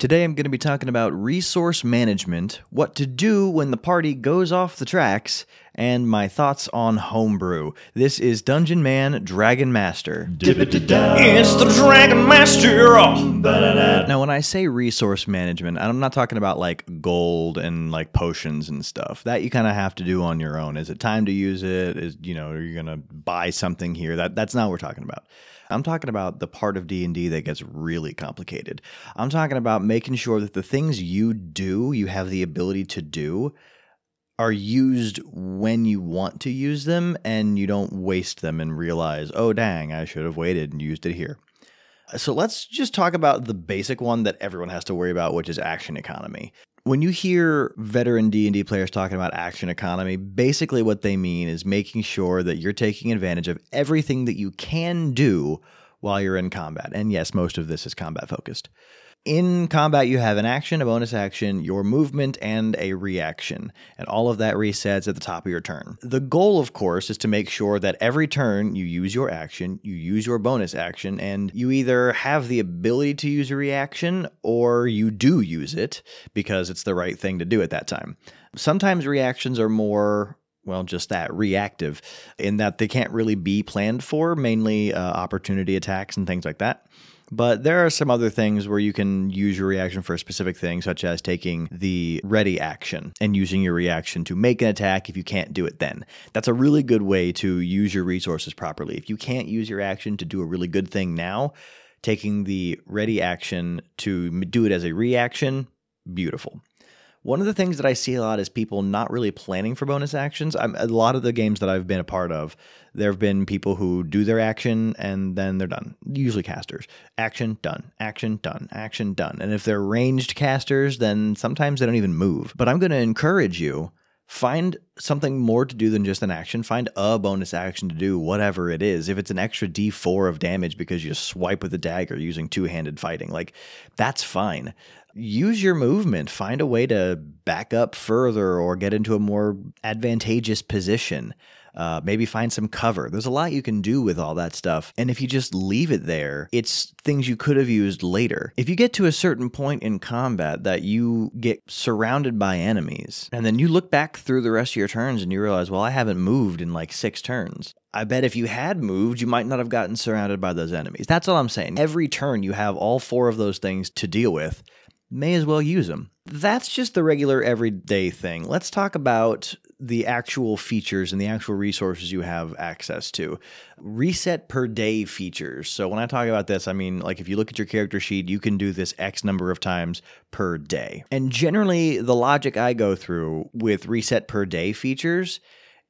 Today I'm going to be talking about resource management, what to do when the party goes off the tracks, and my thoughts on homebrew. This is Dungeon Man Dragon Master. It's the Dragon Master. Now, when I say resource management, I'm not talking about like gold and like potions and stuff. That you kind of have to do on your own. Is it time to use it? Is you know, are you gonna buy something here? That that's not what we're talking about. I'm talking about the part of D&D that gets really complicated. I'm talking about making sure that the things you do, you have the ability to do, are used when you want to use them and you don't waste them and realize, "Oh dang, I should have waited and used it here." So let's just talk about the basic one that everyone has to worry about, which is action economy. When you hear veteran D&D players talking about action economy, basically what they mean is making sure that you're taking advantage of everything that you can do while you're in combat. And yes, most of this is combat focused. In combat, you have an action, a bonus action, your movement, and a reaction. And all of that resets at the top of your turn. The goal, of course, is to make sure that every turn you use your action, you use your bonus action, and you either have the ability to use a reaction or you do use it because it's the right thing to do at that time. Sometimes reactions are more well, just that reactive, in that they can't really be planned for, mainly uh, opportunity attacks and things like that. But there are some other things where you can use your reaction for a specific thing, such as taking the ready action and using your reaction to make an attack if you can't do it then. That's a really good way to use your resources properly. If you can't use your action to do a really good thing now, taking the ready action to do it as a reaction, beautiful. One of the things that I see a lot is people not really planning for bonus actions. I'm, a lot of the games that I've been a part of, there have been people who do their action and then they're done. Usually casters. Action, done. Action, done. Action, done. And if they're ranged casters, then sometimes they don't even move. But I'm going to encourage you find something more to do than just an action. Find a bonus action to do, whatever it is. If it's an extra d4 of damage because you swipe with a dagger using two handed fighting, like that's fine use your movement, find a way to back up further or get into a more advantageous position. Uh, maybe find some cover. There's a lot you can do with all that stuff. And if you just leave it there, it's things you could have used later. If you get to a certain point in combat that you get surrounded by enemies, and then you look back through the rest of your turns and you realize, well, I haven't moved in like six turns. I bet if you had moved, you might not have gotten surrounded by those enemies. That's all I'm saying. Every turn, you have all four of those things to deal with may as well use them. That's just the regular everyday thing. Let's talk about the actual features and the actual resources you have access to. Reset per day features. So, when I talk about this, I mean, like if you look at your character sheet, you can do this X number of times per day. And generally, the logic I go through with reset per day features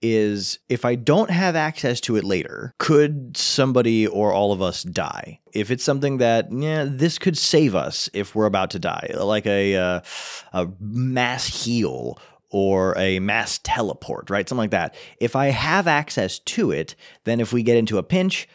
is if I don't have access to it later, could somebody or all of us die? If it's something that, yeah, this could save us if we're about to die, like a, uh, a mass heal or a mass teleport, right? Something like that. If I have access to it, then if we get into a pinch,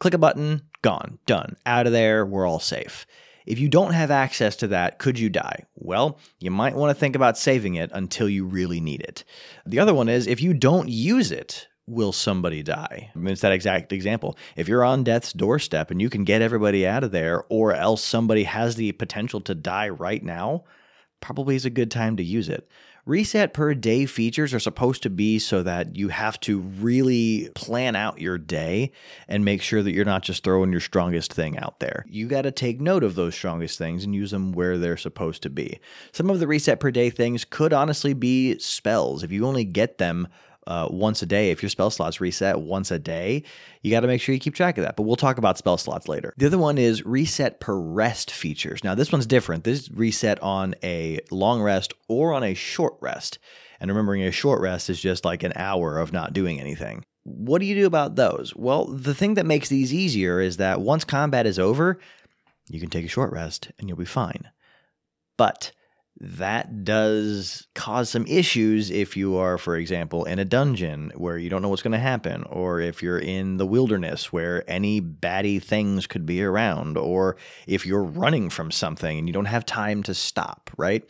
click a button, gone, done, out of there, we're all safe. If you don't have access to that, could you die? Well, you might want to think about saving it until you really need it. The other one is if you don't use it, will somebody die? I mean, it's that exact example. If you're on death's doorstep and you can get everybody out of there, or else somebody has the potential to die right now, probably is a good time to use it. Reset per day features are supposed to be so that you have to really plan out your day and make sure that you're not just throwing your strongest thing out there. You got to take note of those strongest things and use them where they're supposed to be. Some of the reset per day things could honestly be spells. If you only get them uh, once a day. If your spell slots reset once a day, you got to make sure you keep track of that. But we'll talk about spell slots later. The other one is reset per rest features. Now, this one's different. This reset on a long rest or on a short rest. And remembering a short rest is just like an hour of not doing anything. What do you do about those? Well, the thing that makes these easier is that once combat is over, you can take a short rest and you'll be fine. But that does cause some issues if you are, for example, in a dungeon where you don't know what's going to happen, or if you're in the wilderness where any batty things could be around, or if you're running from something and you don't have time to stop, right?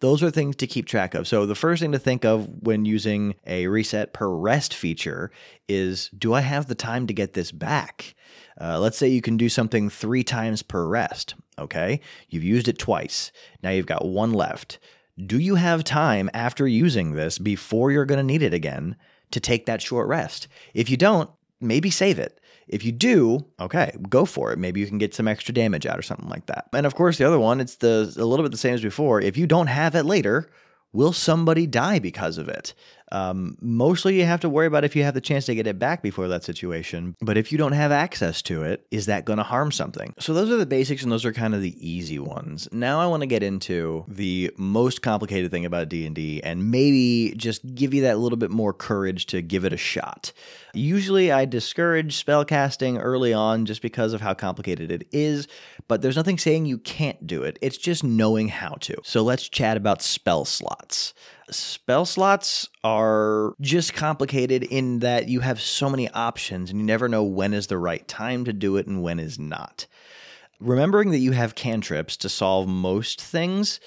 Those are things to keep track of. So, the first thing to think of when using a reset per rest feature is do I have the time to get this back? Uh, let's say you can do something three times per rest. Okay. You've used it twice. Now you've got one left. Do you have time after using this before you're going to need it again to take that short rest? If you don't, maybe save it. If you do, okay, go for it. Maybe you can get some extra damage out or something like that. And of course, the other one, it's the a little bit the same as before. If you don't have it later, will somebody die because of it? Um, mostly you have to worry about if you have the chance to get it back before that situation. But if you don't have access to it, is that going to harm something? So those are the basics and those are kind of the easy ones. Now I want to get into the most complicated thing about D&D and maybe just give you that little bit more courage to give it a shot. Usually I discourage spellcasting early on just because of how complicated it is, but there's nothing saying you can't do it. It's just knowing how to. So let's chat about spell slots. Spell slots are just complicated in that you have so many options and you never know when is the right time to do it and when is not. Remembering that you have cantrips to solve most things,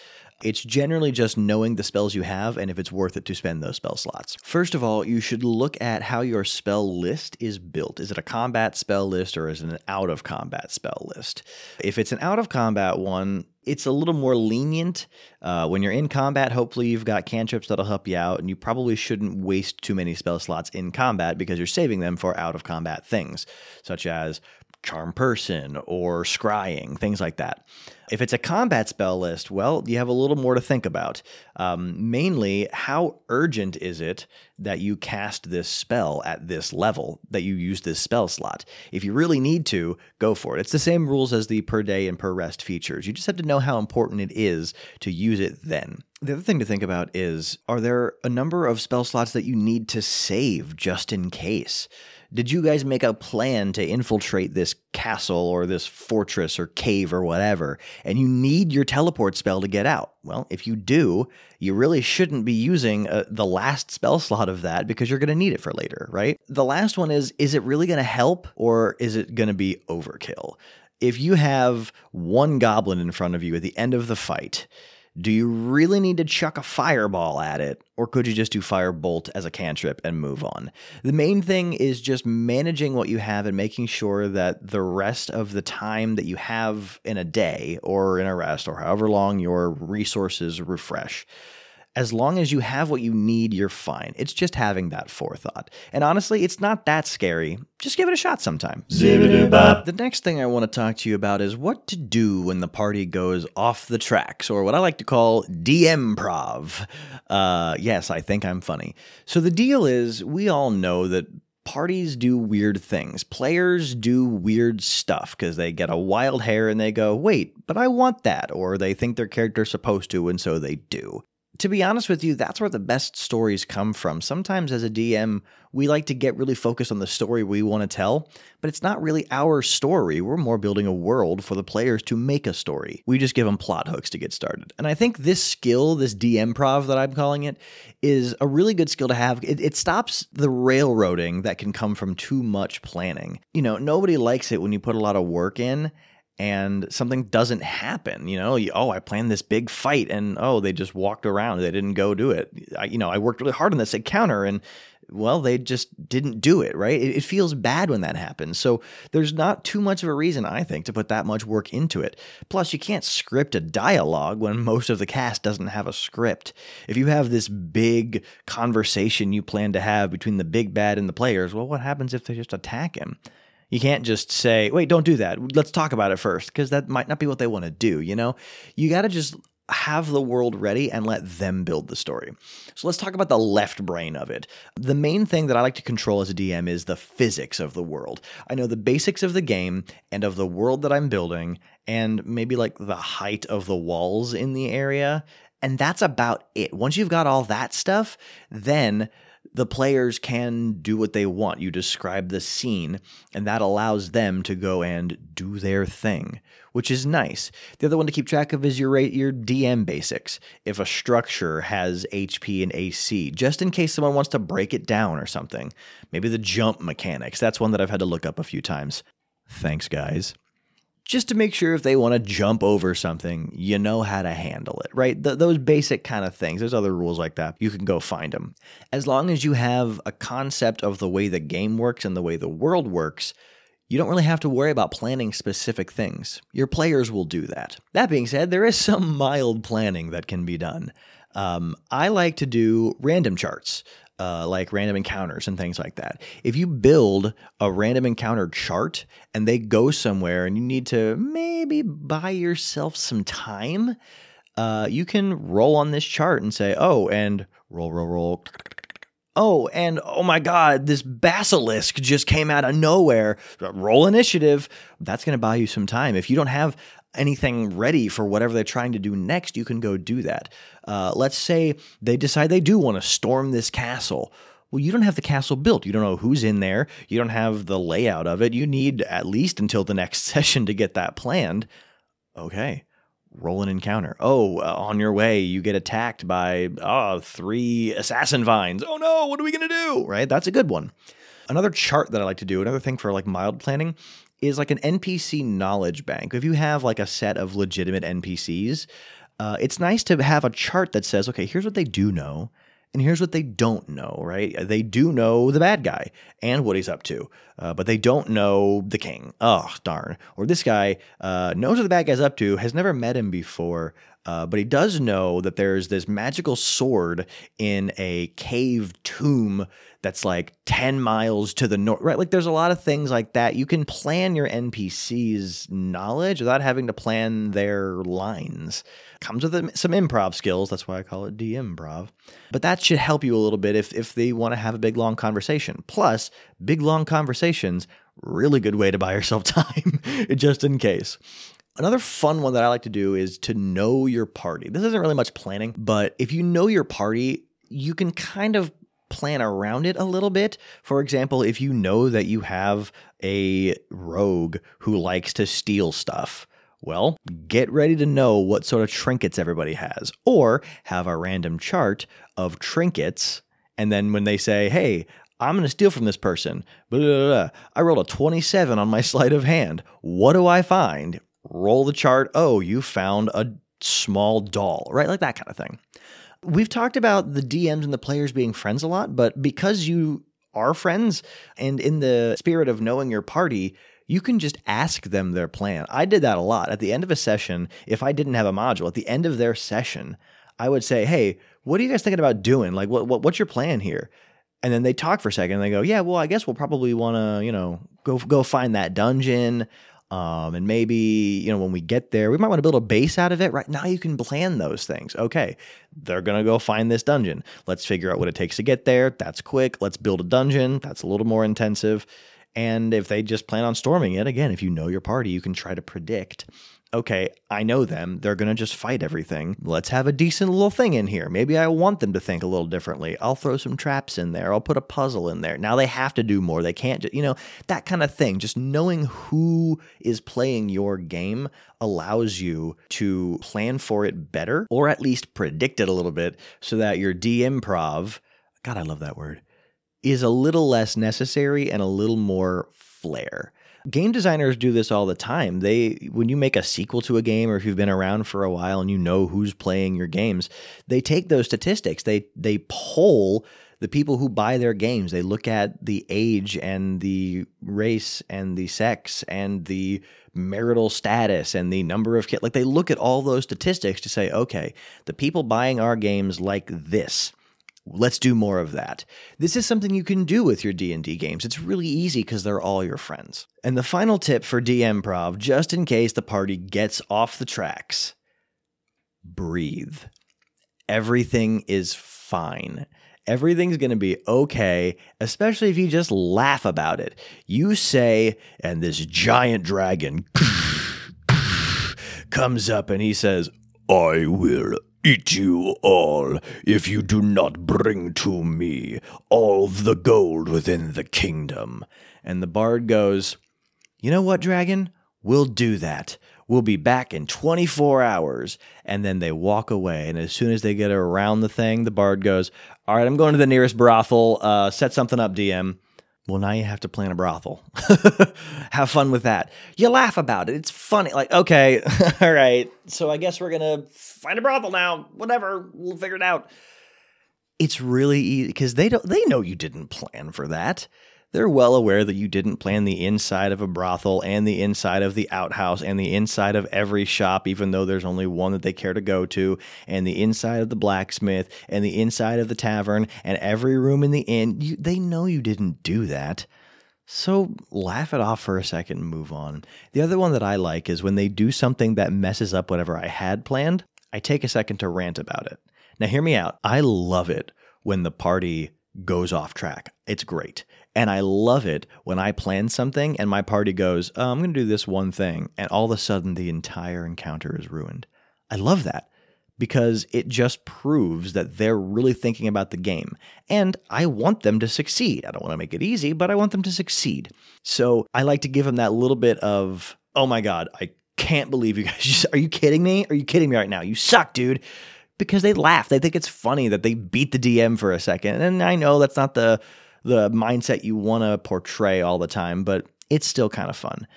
it's generally just knowing the spells you have and if it's worth it to spend those spell slots. First of all, you should look at how your spell list is built. Is it a combat spell list or is it an out of combat spell list? If it's an out of combat one, it's a little more lenient. Uh, when you're in combat, hopefully you've got cantrips that'll help you out, and you probably shouldn't waste too many spell slots in combat because you're saving them for out of combat things, such as charm person or scrying, things like that. If it's a combat spell list, well, you have a little more to think about. Um, mainly, how urgent is it that you cast this spell at this level, that you use this spell slot? If you really need to, go for it. It's the same rules as the per day and per rest features. You just have to know how important it is to use it then. The other thing to think about is are there a number of spell slots that you need to save just in case? Did you guys make a plan to infiltrate this castle or this fortress or cave or whatever, and you need your teleport spell to get out? Well, if you do, you really shouldn't be using uh, the last spell slot of that because you're going to need it for later, right? The last one is is it really going to help or is it going to be overkill? If you have one goblin in front of you at the end of the fight, do you really need to chuck a fireball at it, or could you just do firebolt as a cantrip and move on? The main thing is just managing what you have and making sure that the rest of the time that you have in a day or in a rest or however long your resources refresh as long as you have what you need, you're fine. It's just having that forethought. And honestly, it's not that scary. Just give it a shot sometime. The next thing I want to talk to you about is what to do when the party goes off the tracks, or what I like to call DM prov. Uh, yes, I think I'm funny. So the deal is, we all know that parties do weird things. Players do weird stuff because they get a wild hair and they go, wait, but I want that. Or they think their character's supposed to, and so they do to be honest with you, that's where the best stories come from. Sometimes as a DM, we like to get really focused on the story we want to tell, but it's not really our story. We're more building a world for the players to make a story. We just give them plot hooks to get started. And I think this skill, this DM prov that I'm calling it, is a really good skill to have. It, it stops the railroading that can come from too much planning. You know, nobody likes it when you put a lot of work in and something doesn't happen you know? You, oh i planned this big fight and oh they just walked around. They didn't go do it. I, you know i worked really hard on this encounter and well they just didn't do it right? It, it feels bad when that happens. So there's not too much of a reason i think to put that much work into it. Plus you can't script a dialogue when most of the cast doesn't have a script. If you have this big conversation you plan to have between the big bad and the players well what happens if they just attack him you can't just say, wait, don't do that. Let's talk about it first, because that might not be what they want to do, you know? You got to just have the world ready and let them build the story. So let's talk about the left brain of it. The main thing that I like to control as a DM is the physics of the world. I know the basics of the game and of the world that I'm building, and maybe like the height of the walls in the area. And that's about it. Once you've got all that stuff, then the players can do what they want. You describe the scene, and that allows them to go and do their thing, which is nice. The other one to keep track of is your your DM basics. If a structure has HP and AC, just in case someone wants to break it down or something. Maybe the jump mechanics. That's one that I've had to look up a few times. Thanks, guys just to make sure if they want to jump over something, you know how to handle it, right? Th- those basic kind of things. There's other rules like that. You can go find them. As long as you have a concept of the way the game works and the way the world works, You don't really have to worry about planning specific things. Your players will do that. That being said, there is some mild planning that can be done. Um, I like to do random charts. Uh, like random encounters and things like that. If you build a random encounter chart and they go somewhere and you need to maybe buy yourself some time, uh, you can roll on this chart and say, oh, and roll, roll, roll. Oh, and oh my God, this basilisk just came out of nowhere. Roll initiative. That's going to buy you some time. If you don't have anything ready for whatever they're trying to do next, you can go do that. Uh, let's say they decide they do want to storm this castle. Well, you don't have the castle built. You don't know who's in there. You don't have the layout of it. You need at least until the next session to get that planned. Okay roll an encounter. Oh, uh, on your way, you get attacked by oh, three assassin vines. Oh no, what are we going to do? Right? That's a good one. Another chart that I like to do, another thing for like mild planning, is like an NPC knowledge bank. If you have like a set of legitimate NPCs, uh, it's nice to have a chart that says, okay, here's what they do know. And here's what they don't know, right? They do know the bad guy and what he's up to, uh, but they don't know the king. Oh, darn. Or this guy uh, knows what the bad guy's up to, has never met him before, uh, but he does know that there's this magical sword in a cave tomb that's like 10 miles to the north, right? Like there's a lot of things like that. You can plan your NPCs' knowledge without having to plan their lines. Comes with some improv skills. That's why I call it DM improv. But that should help you a little bit if, if they want to have a big, long conversation. Plus, big, long conversations, really good way to buy yourself time, just in case. Another fun one that I like to do is to know your party. This isn't really much planning, but if you know your party, you can kind of plan around it a little bit. For example, if you know that you have a rogue who likes to steal stuff, well, get ready to know what sort of trinkets everybody has, or have a random chart of trinkets. And then when they say, hey, I'm going to steal from this person, blah, blah, blah, I rolled a 27 on my sleight of hand. What do I find? Roll the chart. Oh, you found a small doll, right? Like that kind of thing. We've talked about the DMs and the players being friends a lot, but because you are friends and in the spirit of knowing your party, you can just ask them their plan. I did that a lot. At the end of a session, if I didn't have a module, at the end of their session, I would say, "Hey, what are you guys thinking about doing? Like, what, what what's your plan here?" And then they talk for a second. and They go, "Yeah, well, I guess we'll probably want to, you know, go go find that dungeon." Um, and maybe, you know, when we get there, we might want to build a base out of it. Right now, you can plan those things. Okay, they're going to go find this dungeon. Let's figure out what it takes to get there. That's quick. Let's build a dungeon. That's a little more intensive. And if they just plan on storming it, again, if you know your party, you can try to predict okay, I know them. They're going to just fight everything. Let's have a decent little thing in here. Maybe I want them to think a little differently. I'll throw some traps in there. I'll put a puzzle in there. Now they have to do more. They can't you know, that kind of thing. Just knowing who is playing your game allows you to plan for it better or at least predict it a little bit so that your DM improv, God, I love that word, is a little less necessary and a little more flair game designers do this all the time. They when you make a sequel to a game or if you've been around for a while and you know who's playing your games, they take those statistics. They they poll the people who buy their games. They look at the age and the race and the sex and the marital status and the number of kids. Like they look at all those statistics to say, okay, the people buying our games like this. Let's do more of that. This is something you can do with your D&D games. It's really easy because they're all your friends. And the final tip for DM Prov, just in case the party gets off the tracks, breathe. Everything is fine. Everything's going to be okay, especially if you just laugh about it. You say, and this giant dragon comes up and he says, I will eat you all if you do not bring to me all the gold within the kingdom. And the bard goes, You know what, dragon? We'll do that. We'll be back in 24 hours. And then they walk away. And as soon as they get around the thing, the bard goes, All right, I'm going to the nearest brothel. Uh, set something up, DM. Well, now you have to plan a brothel. have fun with that. You laugh about it. It's funny. Like, okay, all right. So I guess we're going to find a brothel now. Whatever. We'll figure it out. It's really easy because they don't they know you didn't plan for that. They're well aware that you didn't plan the inside of a brothel and the inside of the outhouse and the inside of every shop, even though there's only one that they care to go to, and the inside of the blacksmith and the inside of the tavern and every room in the inn. You, they know you didn't do that. So laugh it off for a second and move on. The other one that I like is when they do something that messes up whatever I had planned, I take a second to rant about it. Now, hear me out. I love it when the party goes off track. It's great. And I love it when I plan something and my party goes, oh, I'm going to do this one thing. And all of a sudden, the entire encounter is ruined. I love that because it just proves that they're really thinking about the game. And I want them to succeed. I don't want to make it easy, but I want them to succeed. So I like to give them that little bit of, oh my God, I can't believe you guys. Are you kidding me? Are you kidding me right now? You suck, dude. Because they laugh. They think it's funny that they beat the DM for a second. And I know that's not the the mindset you want to portray all the time, but it's still kind of fun.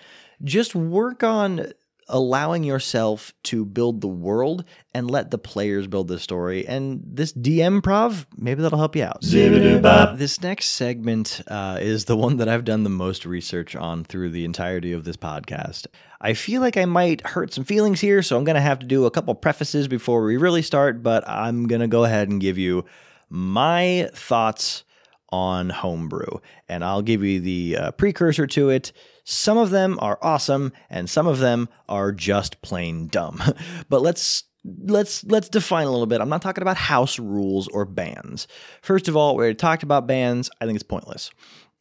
Just work on allowing yourself to build the world and let the players build the story. And this DM prov, maybe that'll help you out. This next segment uh, is the one that I've done the most research on through the entirety of this podcast. I feel like I might hurt some feelings here, so I'm going to have to do a couple prefaces before we really start, but I'm going to go ahead and give you my thoughts on homebrew. And I'll give you the uh, precursor to it. Some of them are awesome, and some of them are just plain dumb. but let's let's let's define a little bit. I'm not talking about house rules or bans. First of all, we already talked about bans. I think it's pointless.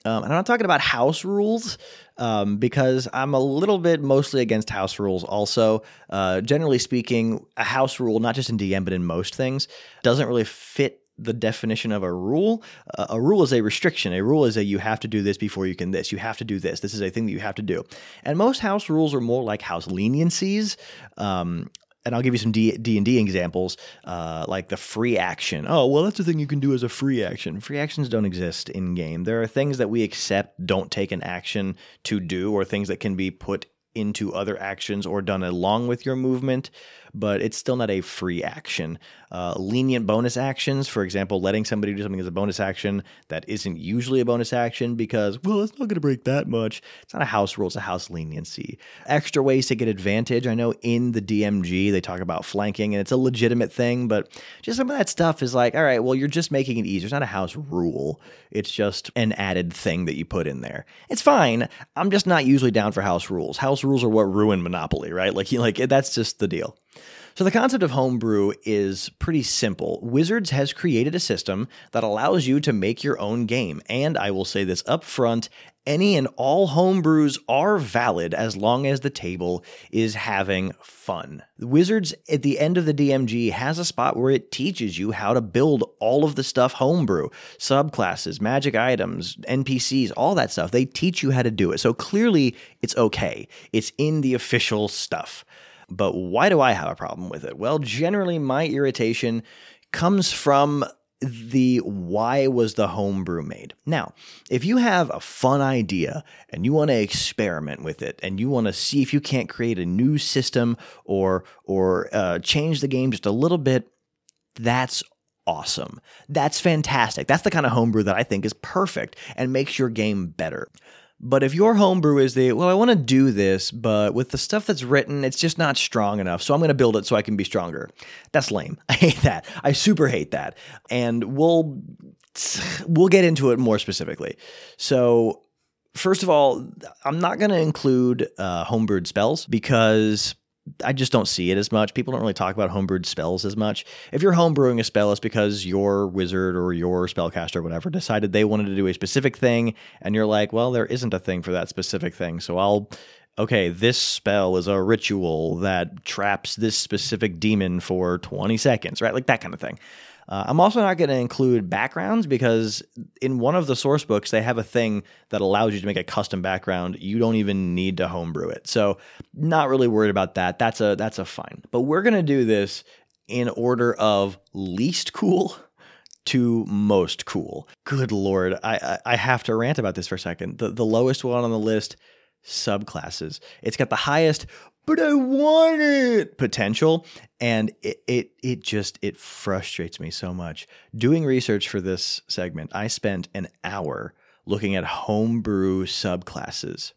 Um, and I'm not talking about house rules um, because I'm a little bit mostly against house rules. Also, uh, generally speaking, a house rule, not just in DM but in most things, doesn't really fit the definition of a rule. Uh, a rule is a restriction. A rule is a you have to do this before you can this. You have to do this. This is a thing that you have to do. And most house rules are more like house leniencies. Um, and I'll give you some D and D examples, uh, like the free action. Oh, well, that's the thing you can do as a free action. Free actions don't exist in game. There are things that we accept don't take an action to do, or things that can be put into other actions or done along with your movement but it's still not a free action. Uh, lenient bonus actions, for example, letting somebody do something as a bonus action that isn't usually a bonus action because, well, it's not going to break that much. It's not a house rule, it's a house leniency. Extra ways to get advantage. I know in the DMG they talk about flanking and it's a legitimate thing, but just some of that stuff is like, all right, well, you're just making it easier. It's not a house rule, it's just an added thing that you put in there. It's fine. I'm just not usually down for house rules. House rules are what ruin Monopoly, right? Like, like that's just the deal. So, the concept of homebrew is pretty simple. Wizards has created a system that allows you to make your own game. And I will say this up front any and all homebrews are valid as long as the table is having fun. Wizards at the end of the DMG has a spot where it teaches you how to build all of the stuff homebrew, subclasses, magic items, NPCs, all that stuff. They teach you how to do it. So clearly it's okay. It's in the official stuff. But why do I have a problem with it? Well, generally, my irritation comes from the why was the homebrew made? Now, if you have a fun idea and you want to experiment with it and you want to see if you can't create a new system or or uh, change the game just a little bit, that's awesome. That's fantastic. That's the kind of homebrew that I think is perfect and makes your game better. But if your homebrew is the, well, I want to do this, but with the stuff that's written, it's just not strong enough. So I'm going to build it so I can be stronger. That's lame. I hate that. I super hate that. And we'll we'll get into it more specifically. So first of all, I'm not going to include uh, homebrewed spells because I just don't see it as much. People don't really talk about homebrewed spells as much. If you're homebrewing a spell, it's because your wizard or your spellcaster or whatever decided they wanted to do a specific thing, and you're like, well, there isn't a thing for that specific thing. So I'll, okay, this spell is a ritual that traps this specific demon for 20 seconds, right? Like that kind of thing. Uh, I'm also not going to include backgrounds because in one of the source books, they have a thing that allows you to make a custom background. You don't even need to homebrew it. So, not really worried about that. That's a that's a fine. But we're going to do this in order of least cool to most cool. Good lord, I, I, I have to rant about this for a second. The the lowest one on the list subclasses. It's got the highest but I want it potential. And it, it, it just, it frustrates me so much. Doing research for this segment, I spent an hour looking at homebrew subclasses.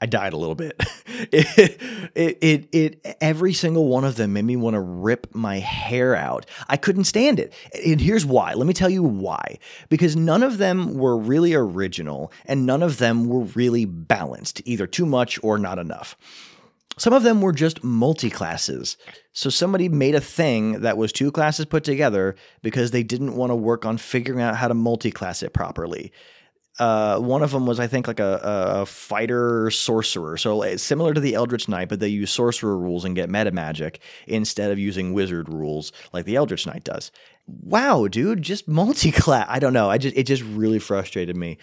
I died a little bit. it, it, it, it, every single one of them made me want to rip my hair out. I couldn't stand it. And here's why. Let me tell you why. Because none of them were really original and none of them were really balanced, either too much or not enough. Some of them were just multi classes. So somebody made a thing that was two classes put together because they didn't want to work on figuring out how to multi class it properly. Uh, one of them was, I think, like a, a fighter sorcerer. So it's similar to the Eldritch Knight, but they use sorcerer rules and get meta magic instead of using wizard rules like the Eldritch Knight does. Wow, dude, just multi-class. I don't know. I just it just really frustrated me.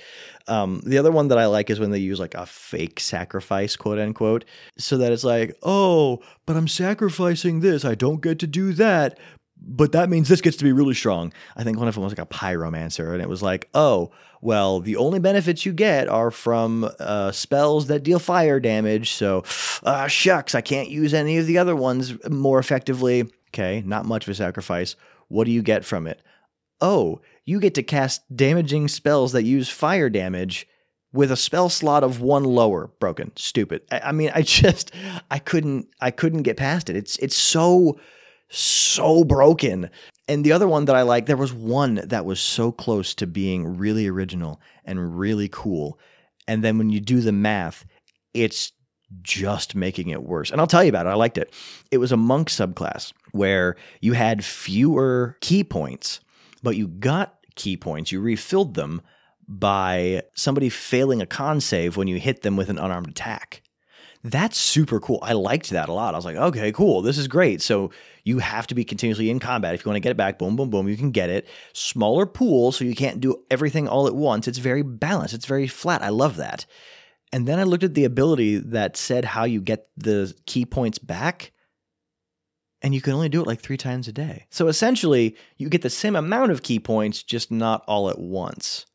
Um, the other one that I like is when they use like a fake sacrifice, quote unquote, so that it's like, oh, but I'm sacrificing this. I don't get to do that, but that means this gets to be really strong. I think one of them was like a pyromancer, and it was like, oh, well, the only benefits you get are from uh, spells that deal fire damage. So, uh, shucks, I can't use any of the other ones more effectively. Okay, not much of a sacrifice. What do you get from it? Oh, you get to cast damaging spells that use fire damage with a spell slot of one lower broken stupid I, I, mean i just i couldn't i couldn't get past it it's it's so so broken. And the other one that I like, there was one that was so close to being really original and really cool. And then when you do the math, it's just making it worse. And I'll tell you about it. I liked it. It was a monk subclass where you had fewer ki points, but you got ki points. You refilled them by somebody failing a con save when you hit them with an unarmed attack. That's super cool. I liked that a lot. I was like, okay, cool. This is great. So you have to be continuously in combat. If you want to get it back, boom, boom, boom, you can get it. Smaller pool, so you can't do everything all at once. It's very balanced, it's very flat. I love that. And then I looked at the ability that said how you get the ki points back. And you can only do it like three times a day. So essentially, you get the same amount of ki points, just not all at once.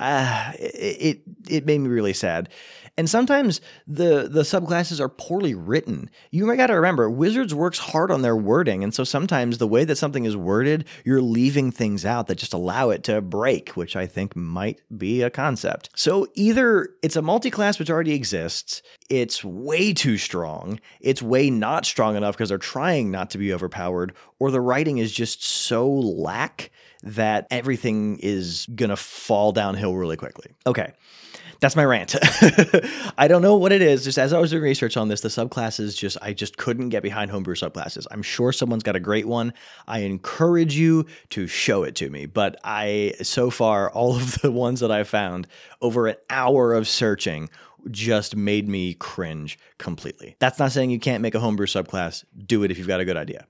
Ah, it, it it made me really sad. And sometimes the the subclasses are poorly written. You might got to remember, Wizards works hard on their wording, and so sometimes the way that something is worded, you're leaving things out that just allow it to break, which I think might be a concept. So either it's a multi-class which already exists, it's way too strong, it's way not strong enough because they're trying not to be overpowered, or the writing is just so lack that everything is gonna fall downhill really quickly. Okay that's my rant. I don't know what it is. Just as I was doing research on this, the subclasses just I just couldn't get behind homebrew subclasses. I'm sure someone's got a great one. I encourage you to show it to me. But I so far all of the ones that I found over an hour of searching just made me cringe completely. That's not saying you can't make a homebrew subclass. Do it if you've got a good idea.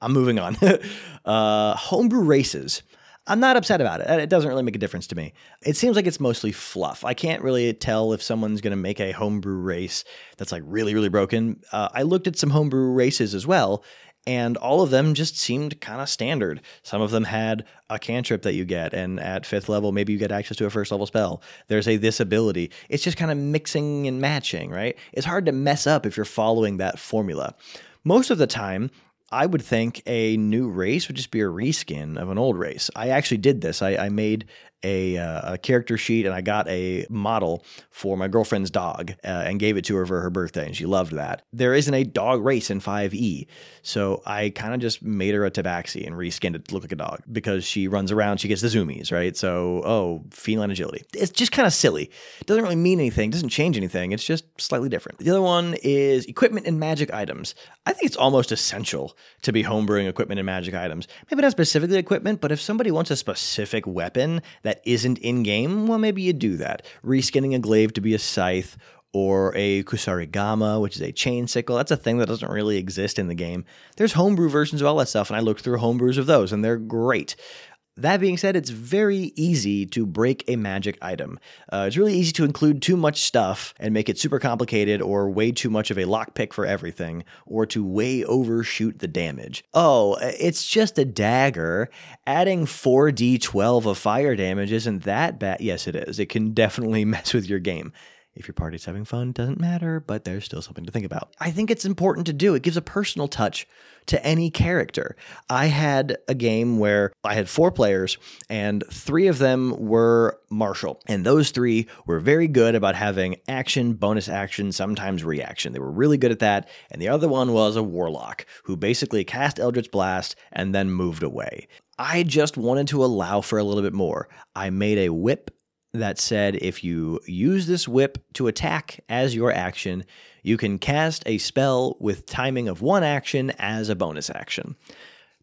I'm moving on. uh, homebrew races. I'm not upset about it. It doesn't really make a difference to me. It seems like it's mostly fluff. I can't really tell if someone's going to make a homebrew race that's like really, really broken. Uh, I looked at some homebrew races as well, and all of them just seemed kind of standard. Some of them had a cantrip that you get, and at fifth level, maybe you get access to a first level spell. There's a this ability. It's just kind of mixing and matching, right? It's hard to mess up if you're following that formula. Most of the time, I would think a new race would just be a reskin of an old race. I actually did this. I, I made a, uh, a, character sheet and I got a model for my girlfriend's dog uh, and gave it to her for her birthday, and she loved that. There isn't a dog race in 5e, so I kind of just made her a tabaxi and reskinned it to look like a dog because she runs around, she gets the zoomies, right? So, oh, feline agility. It's just kind of silly. It doesn't really mean anything, doesn't change anything. It's just slightly different. The other one is equipment and magic items. I think it's almost essential to be homebrewing equipment and magic items. Maybe not specifically equipment, but if somebody wants a specific weapon that isn't in game, well, maybe you do that. Reskinning a glaive to be a scythe or a kusarigama, which is a chain sickle. That's a thing that doesn't really exist in the game. There's homebrew versions of all that stuff, and I looked through homebrews of those, and they're great. That being said, it's very easy to break a magic item. Uh, it's really easy to include too much stuff and make it super complicated or way too much of a lockpick for everything, or to way overshoot the damage. Oh, it's just a dagger. Adding 4d12 of fire damage isn't that bad. Yes, it is. It can definitely mess with your game. If your party's having fun, doesn't matter, but there's still something to think about. I think it's important to do. It gives a personal touch to any character. I had a game where I had four players, and three of them were martial. And those three were very good about having action, bonus action, sometimes reaction. They were really good at that. And the other one was a warlock who basically cast Eldritch Blast and then moved away. I just wanted to allow for a little bit more. I made a whip that said if you use this whip to attack as your action, you can cast a spell with timing of one action as a bonus action.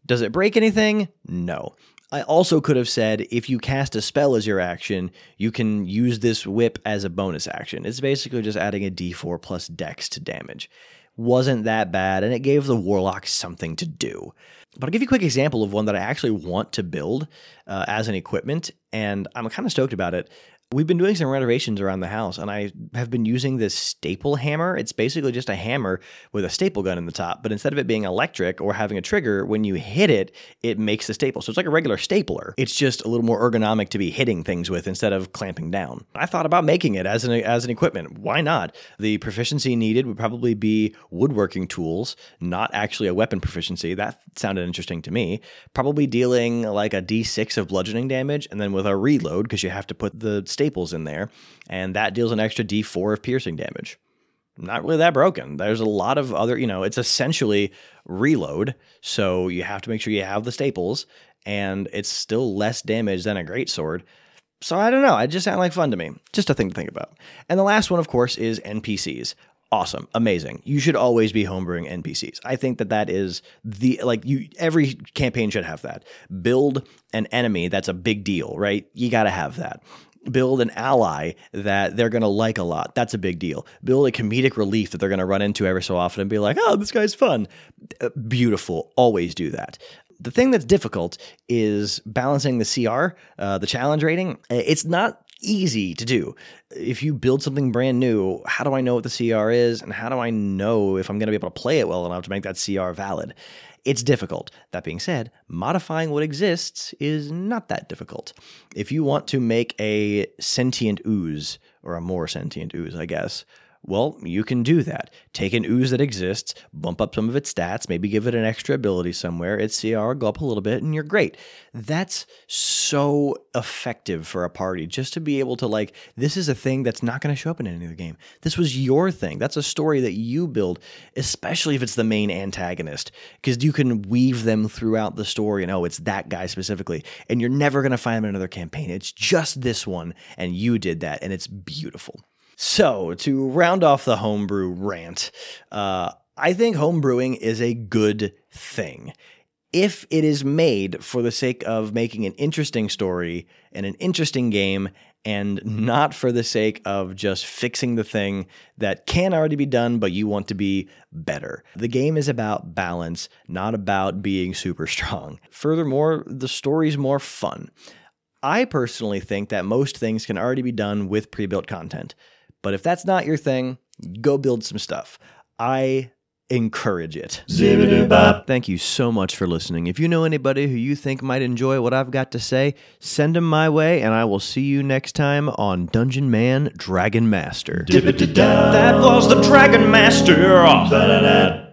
Does it break anything? No. I also could have said if you cast a spell as your action, you can use this whip as a bonus action. It's basically just adding a d4 plus dex to damage. Wasn't that bad, and it gave the warlock something to do. But I'll give you a quick example of one that I actually want to build uh, as an equipment, and I'm kind of stoked about it. We've been doing some renovations around the house, and I have been using this staple hammer. It's basically just a hammer with a staple gun in the top, but instead of it being electric or having a trigger, when you hit it, it makes the staple. So it's like a regular stapler. It's just a little more ergonomic to be hitting things with instead of clamping down. I thought about making it as an as an equipment. Why not? The proficiency needed would probably be woodworking tools, not actually a weapon proficiency. That sounded interesting to me. Probably dealing like a d6 of bludgeoning damage, and then with a reload because you have to put the staples in there, and that deals an extra d4 of piercing damage. Not really that broken. There's a lot of other, you know, it's essentially reload, so you have to make sure you have the staples, and it's still less damage than a greatsword. So I don't know. It just sounded like fun to me. Just a thing to think about. And the last one, of course, is NPCs awesome amazing you should always be homebrewing npcs i think that that is the like you every campaign should have that build an enemy that's a big deal right you got to have that build an ally that they're going to like a lot that's a big deal build a comedic relief that they're going to run into every so often and be like oh this guy's fun Uh, beautiful always do that the thing that's difficult is balancing the CR, uh, the challenge rating. Uh, It's not easy to do. If you build something brand new, how do I know what the CR is? And how do I know if I'm going to be able to play it well enough to make that CR valid? It's difficult. That being said, modifying what exists is not that difficult. If you want to make a sentient ooze, or a more sentient ooze, I guess, well, you can do that. Take an ooze that exists, bump up some of its stats, maybe give it an extra ability somewhere, its CR go up a little bit, and you're great. That's so effective for a party just to be able to, like, this is a thing that's not going to show up in any other game. This was your thing. That's a story that you build, especially if it's the main antagonist, because you can weave them throughout the story and, oh, it's that guy specifically. And you're never going to find them in another campaign. It's just this one, and you did that, and it's beautiful. So, to round off the homebrew rant, uh, I think homebrewing is a good thing. If it is made for the sake of making an interesting story and an interesting game, and not for the sake of just fixing the thing that can already be done, but you want to be better. The game is about balance, not about being super strong. Furthermore, the story's more fun. I personally think that most things can already be done with pre built content. But if that's not your thing, go build some stuff. I encourage it. Thank you so much for listening. If you know anybody who you think might enjoy what I've got to say, send them my way, and I will see you next time on Dungeon Man Dragon Master. That was the Dragon Master. Ba-da-da.